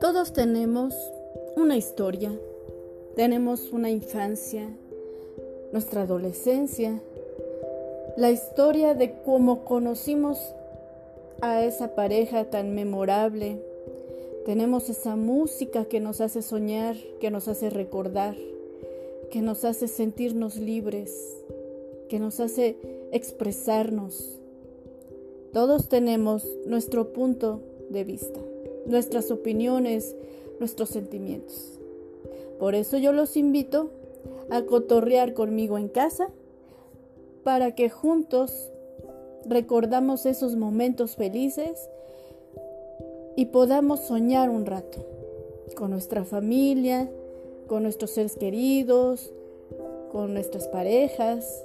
Todos tenemos una historia, tenemos una infancia, nuestra adolescencia, la historia de cómo conocimos a esa pareja tan memorable. Tenemos esa música que nos hace soñar, que nos hace recordar, que nos hace sentirnos libres, que nos hace expresarnos. Todos tenemos nuestro punto de vista, nuestras opiniones, nuestros sentimientos. Por eso yo los invito a cotorrear conmigo en casa para que juntos recordamos esos momentos felices y podamos soñar un rato con nuestra familia, con nuestros seres queridos, con nuestras parejas,